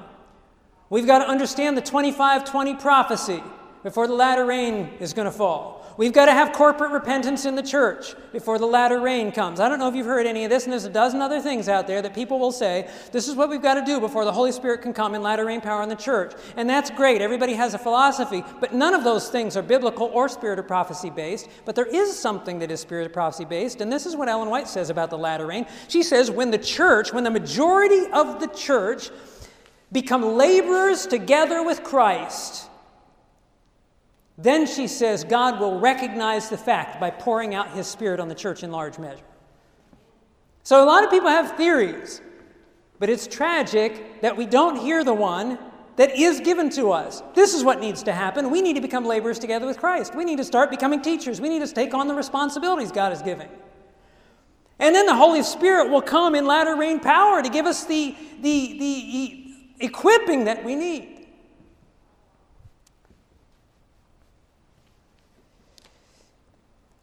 We've got to understand the 25 20 prophecy before the latter rain is going to fall. We've got to have corporate repentance in the church before the latter rain comes. I don't know if you've heard any of this, and there's a dozen other things out there that people will say, this is what we've got to do before the Holy Spirit can come in latter rain power in the church. And that's great. Everybody has a philosophy, but none of those things are biblical or spirit of prophecy based. But there is something that is spirit of prophecy based, and this is what Ellen White says about the latter rain. She says, when the church, when the majority of the church become laborers together with Christ, then she says God will recognize the fact by pouring out his spirit on the church in large measure. So a lot of people have theories, but it's tragic that we don't hear the one that is given to us. This is what needs to happen. We need to become laborers together with Christ. We need to start becoming teachers. We need to take on the responsibilities God is giving. And then the Holy Spirit will come in latter rain power to give us the, the, the equipping that we need.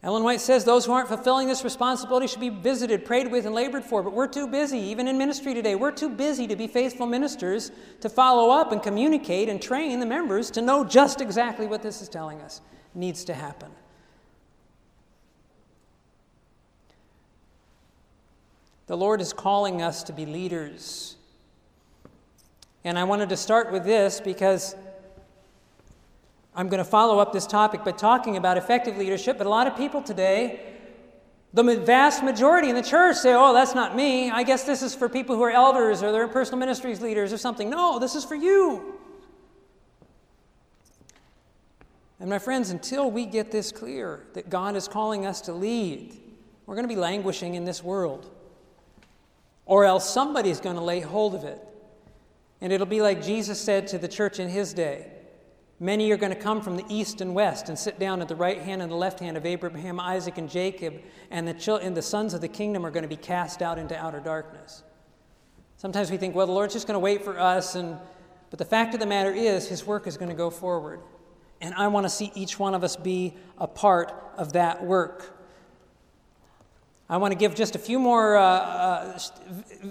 Ellen White says those who aren't fulfilling this responsibility should be visited, prayed with, and labored for, but we're too busy, even in ministry today, we're too busy to be faithful ministers to follow up and communicate and train the members to know just exactly what this is telling us needs to happen. The Lord is calling us to be leaders. And I wanted to start with this because I'm going to follow up this topic by talking about effective leadership, but a lot of people today, the vast majority in the church say, oh, that's not me. I guess this is for people who are elders or they're personal ministries leaders or something. No, this is for you. And my friends, until we get this clear that God is calling us to lead, we're going to be languishing in this world. Or else somebody's going to lay hold of it. And it'll be like Jesus said to the church in his day Many are going to come from the east and west and sit down at the right hand and the left hand of Abraham, Isaac, and Jacob, and the, the sons of the kingdom are going to be cast out into outer darkness. Sometimes we think, well, the Lord's just going to wait for us, and, but the fact of the matter is, His work is going to go forward. And I want to see each one of us be a part of that work. I want to give just a few more, uh, uh,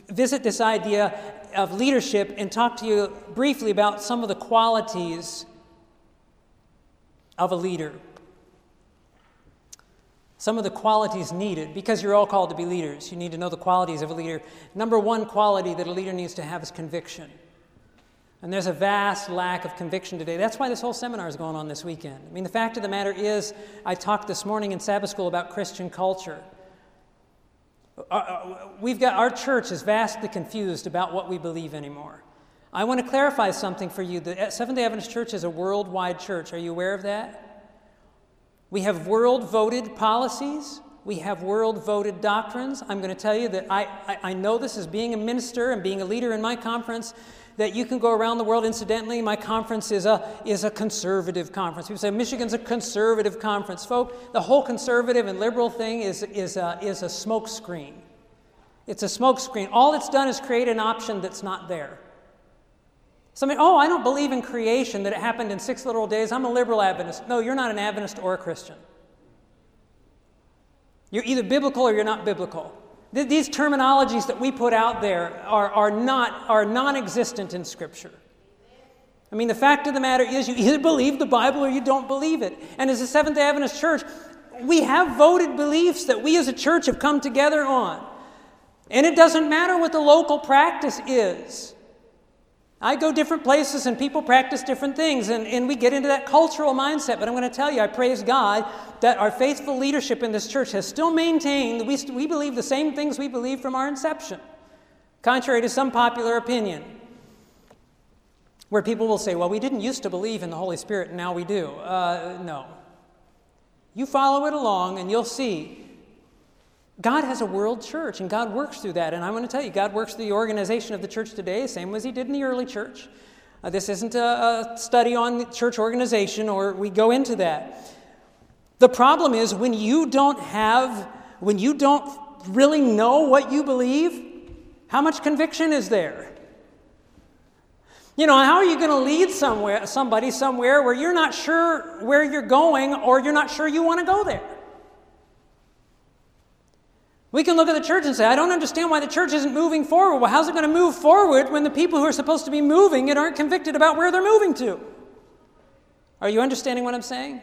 visit this idea of leadership and talk to you briefly about some of the qualities of a leader. Some of the qualities needed, because you're all called to be leaders, you need to know the qualities of a leader. Number one quality that a leader needs to have is conviction. And there's a vast lack of conviction today. That's why this whole seminar is going on this weekend. I mean, the fact of the matter is, I talked this morning in Sabbath school about Christian culture. Uh, uh, we've got, our church is vastly confused about what we believe anymore. I want to clarify something for you. The uh, Seventh day Adventist Church is a worldwide church. Are you aware of that? We have world voted policies. We have world voted doctrines. I'm going to tell you that I, I, I, know this as being a minister and being a leader in my conference, that you can go around the world. Incidentally, my conference is a, is a conservative conference. People say Michigan's a conservative conference. Folk, the whole conservative and liberal thing is, is a, is a smokescreen. It's a smokescreen. All it's done is create an option that's not there. Somebody, oh, I don't believe in creation, that it happened in six literal days. I'm a liberal Adventist. No, you're not an Adventist or a Christian. You're either biblical or you're not biblical. These terminologies that we put out there are, are, not, are non existent in Scripture. I mean, the fact of the matter is, you either believe the Bible or you don't believe it. And as a Seventh day Adventist church, we have voted beliefs that we as a church have come together on. And it doesn't matter what the local practice is. I go different places and people practice different things, and, and we get into that cultural mindset. But I'm going to tell you, I praise God that our faithful leadership in this church has still maintained, we, we believe the same things we believe from our inception, contrary to some popular opinion, where people will say, well, we didn't used to believe in the Holy Spirit, and now we do. Uh, no. You follow it along, and you'll see God has a world church, and God works through that. And I'm going to tell you, God works through the organization of the church today, same as He did in the early church. Uh, this isn't a, a study on church organization, or we go into that. The problem is when you don't have, when you don't really know what you believe, how much conviction is there? You know, how are you going to lead somewhere, somebody somewhere where you're not sure where you're going or you're not sure you want to go there? We can look at the church and say, I don't understand why the church isn't moving forward. Well, how's it going to move forward when the people who are supposed to be moving it aren't convicted about where they're moving to? Are you understanding what I'm saying?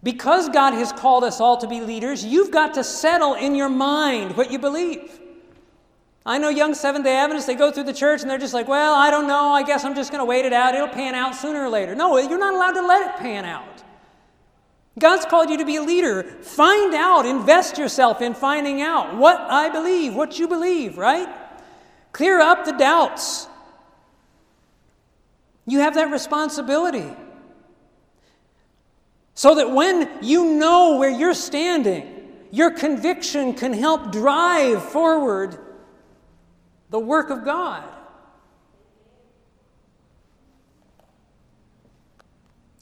Because God has called us all to be leaders, you've got to settle in your mind what you believe. I know young Seventh day Adventists, they go through the church and they're just like, well, I don't know, I guess I'm just going to wait it out. It'll pan out sooner or later. No, you're not allowed to let it pan out. God's called you to be a leader. Find out, invest yourself in finding out what I believe, what you believe, right? Clear up the doubts. You have that responsibility. So that when you know where you're standing, your conviction can help drive forward the work of God.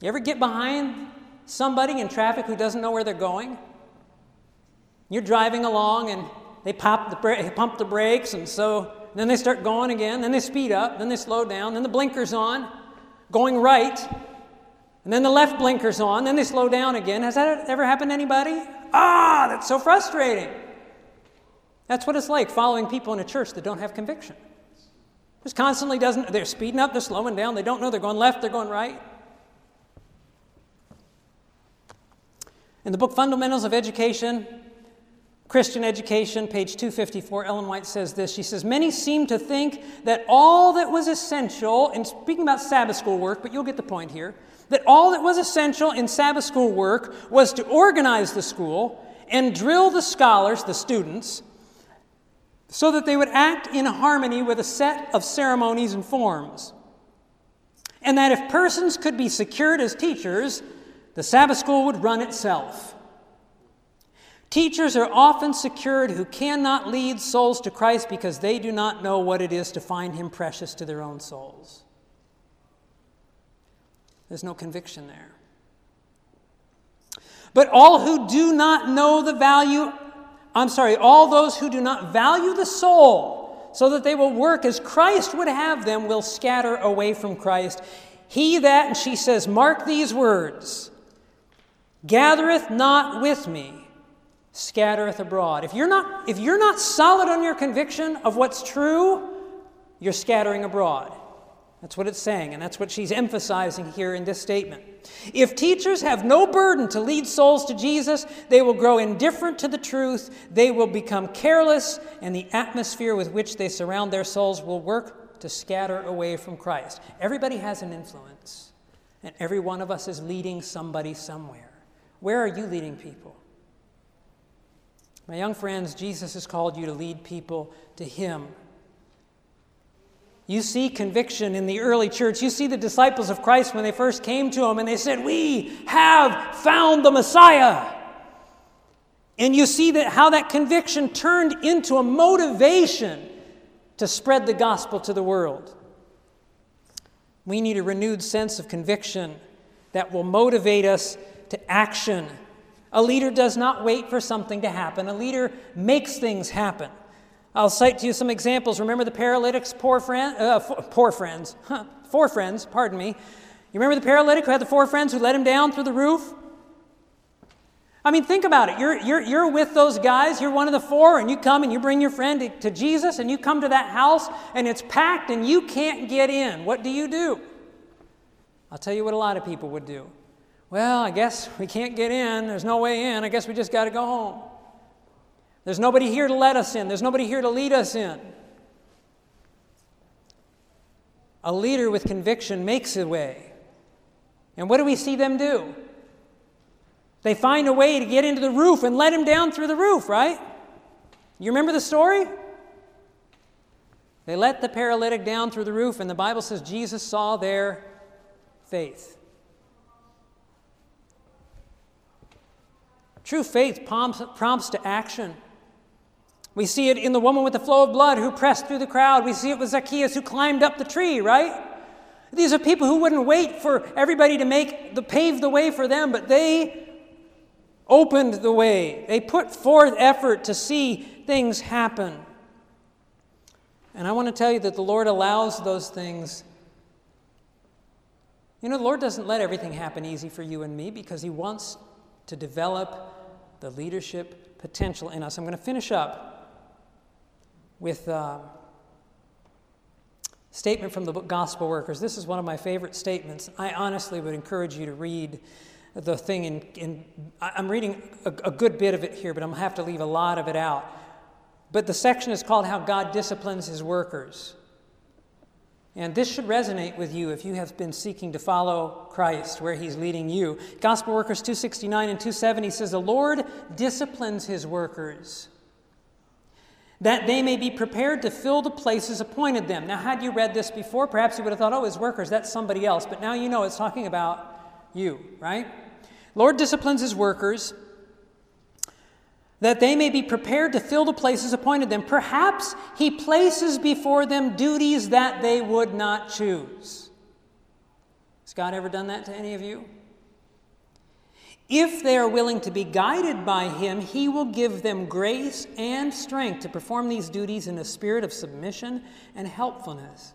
You ever get behind somebody in traffic who doesn't know where they're going? You're driving along and they pop the bra- pump the brakes, and so then they start going again. Then they speed up. Then they slow down. Then the blinker's on, going right. And then the left blinker's on. Then they slow down again. Has that ever happened to anybody? Ah, that's so frustrating. That's what it's like following people in a church that don't have conviction. Just constantly doesn't. They're speeding up. They're slowing down. They don't know they're going left. They're going right. In the book Fundamentals of Education, Christian Education, page 254, Ellen White says this. She says, Many seem to think that all that was essential, in speaking about Sabbath school work, but you'll get the point here, that all that was essential in Sabbath school work was to organize the school and drill the scholars, the students, so that they would act in harmony with a set of ceremonies and forms. And that if persons could be secured as teachers, the Sabbath school would run itself. Teachers are often secured who cannot lead souls to Christ because they do not know what it is to find Him precious to their own souls. There's no conviction there. But all who do not know the value I'm sorry, all those who do not value the soul, so that they will work as Christ would have them, will scatter away from Christ. He that, and she says, mark these words, gathereth not with me, scattereth abroad. If you're not, if you're not solid on your conviction of what's true, you're scattering abroad. That's what it's saying, and that's what she's emphasizing here in this statement. If teachers have no burden to lead souls to Jesus, they will grow indifferent to the truth, they will become careless, and the atmosphere with which they surround their souls will work to scatter away from Christ. Everybody has an influence, and every one of us is leading somebody somewhere. Where are you leading people? My young friends, Jesus has called you to lead people to Him you see conviction in the early church. You see the disciples of Christ when they first came to him and they said, We have found the Messiah. And you see that how that conviction turned into a motivation to spread the gospel to the world. We need a renewed sense of conviction that will motivate us to action. A leader does not wait for something to happen, a leader makes things happen. I'll cite to you some examples. Remember the paralytic's poor friend, uh, poor friends, [LAUGHS] huh, four friends, pardon me. You remember the paralytic who had the four friends who let him down through the roof? I mean, think about it. You're, you're, you're with those guys, you're one of the four, and you come and you bring your friend to, to Jesus, and you come to that house, and it's packed, and you can't get in. What do you do? I'll tell you what a lot of people would do. Well, I guess we can't get in. There's no way in. I guess we just got to go home. There's nobody here to let us in, there's nobody here to lead us in. A leader with conviction makes a way. And what do we see them do? They find a way to get into the roof and let him down through the roof, right? You remember the story? They let the paralytic down through the roof, and the Bible says Jesus saw their faith. True faith prompts, prompts to action. We see it in the woman with the flow of blood who pressed through the crowd. We see it with Zacchaeus who climbed up the tree, right? These are people who wouldn't wait for everybody to make the pave the way for them, but they opened the way. They put forth effort to see things happen. And I want to tell you that the Lord allows those things. You know, the Lord doesn't let everything happen easy for you and me because He wants to develop the leadership potential in us. I'm going to finish up with a uh, statement from the book Gospel Workers. This is one of my favorite statements. I honestly would encourage you to read the thing in, in I'm reading a, a good bit of it here, but I'm going to have to leave a lot of it out. But the section is called How God Disciplines His Workers. And this should resonate with you if you have been seeking to follow Christ where he's leading you. Gospel Workers 269 and 270 says, The Lord disciplines his workers that they may be prepared to fill the places appointed them. Now, had you read this before, perhaps you would have thought, oh, his workers, that's somebody else. But now you know it's talking about you, right? Lord disciplines his workers that they may be prepared to fill the places appointed them. Perhaps he places before them duties that they would not choose. Has God ever done that to any of you? If they are willing to be guided by Him, He will give them grace and strength to perform these duties in a spirit of submission and helpfulness.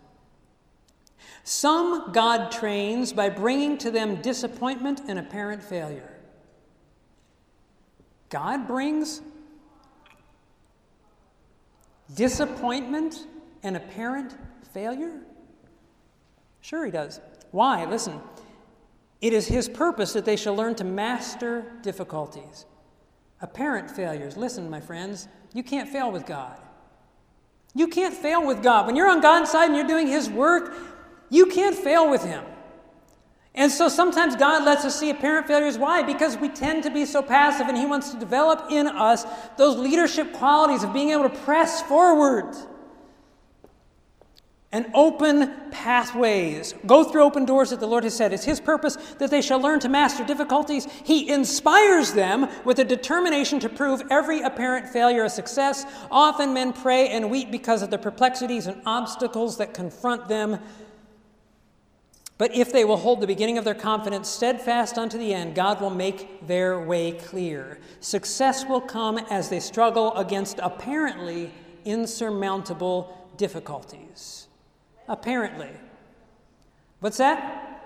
Some God trains by bringing to them disappointment and apparent failure. God brings disappointment and apparent failure? Sure, He does. Why? Listen, it is His purpose that they shall learn to master difficulties. Apparent failures. Listen, my friends, you can't fail with God. You can't fail with God. When you're on God's side and you're doing His work, you can't fail with Him. And so sometimes God lets us see apparent failures. Why? Because we tend to be so passive, and He wants to develop in us those leadership qualities of being able to press forward and open pathways. Go through open doors that the Lord has said. It's His purpose that they shall learn to master difficulties. He inspires them with a determination to prove every apparent failure a success. Often men pray and weep because of the perplexities and obstacles that confront them. But if they will hold the beginning of their confidence steadfast unto the end, God will make their way clear. Success will come as they struggle against apparently insurmountable difficulties. Apparently. What's that?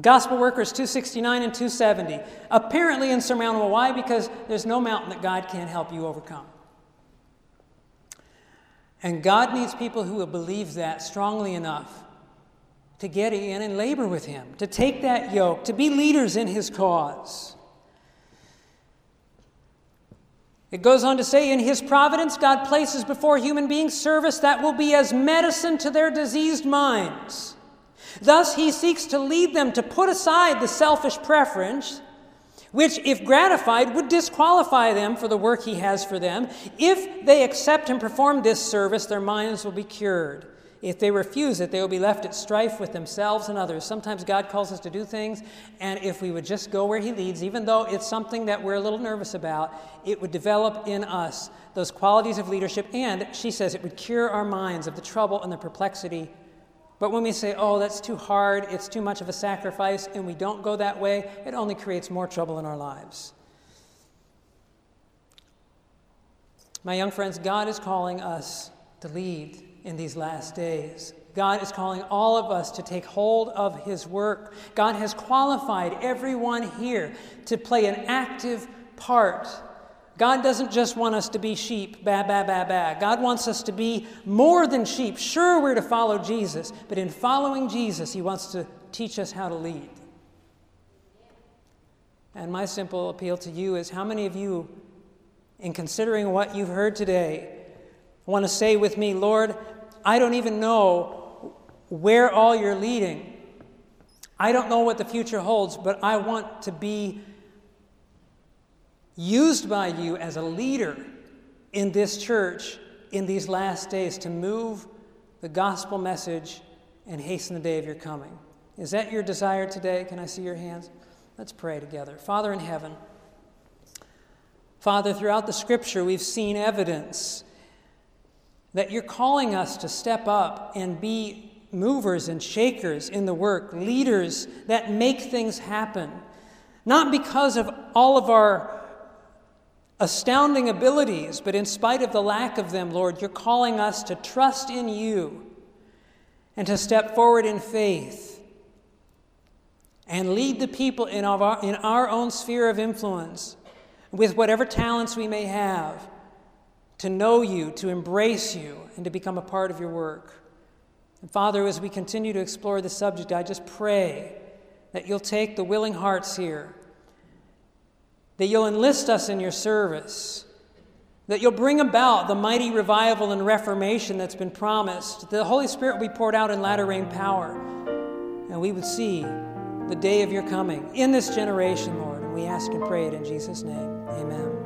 Gospel Workers 269 and 270. Apparently insurmountable. Why? Because there's no mountain that God can't help you overcome. And God needs people who will believe that strongly enough to get in and labor with Him, to take that yoke, to be leaders in His cause. It goes on to say, in His providence, God places before human beings service that will be as medicine to their diseased minds. Thus, He seeks to lead them to put aside the selfish preference which, if gratified, would disqualify them for the work he has for them. If they accept and perform this service, their minds will be cured. If they refuse it, they will be left at strife with themselves and others. Sometimes God calls us to do things, and if we would just go where He leads, even though it's something that we're a little nervous about, it would develop in us those qualities of leadership, and she says it would cure our minds of the trouble and the perplexity but when we say, oh, that's too hard, it's too much of a sacrifice, and we don't go that way, it only creates more trouble in our lives. My young friends, God is calling us to lead in these last days. God is calling all of us to take hold of His work. God has qualified everyone here to play an active part God doesn't just want us to be sheep, ba, ba, ba, ba. God wants us to be more than sheep. Sure, we're to follow Jesus, but in following Jesus, He wants to teach us how to lead. And my simple appeal to you is how many of you, in considering what you've heard today, want to say with me, Lord, I don't even know where all you're leading. I don't know what the future holds, but I want to be used by you as a leader in this church in these last days to move the gospel message and hasten the day of your coming. Is that your desire today? Can I see your hands? Let's pray together. Father in heaven, Father, throughout the scripture, we've seen evidence that you're calling us to step up and be movers and shakers in the work, leaders that make things happen. Not because of all of our astounding abilities, but in spite of the lack of them, Lord, you're calling us to trust in you and to step forward in faith and lead the people in our, in our own sphere of influence with whatever talents we may have to know you, to embrace you, and to become a part of your work. And Father, as we continue to explore the subject, I just pray that you'll take the willing hearts here that you'll enlist us in your service, that you'll bring about the mighty revival and reformation that's been promised. The Holy Spirit will be poured out in latter rain power, and we would see the day of your coming in this generation, Lord. And we ask and pray it in Jesus' name. Amen.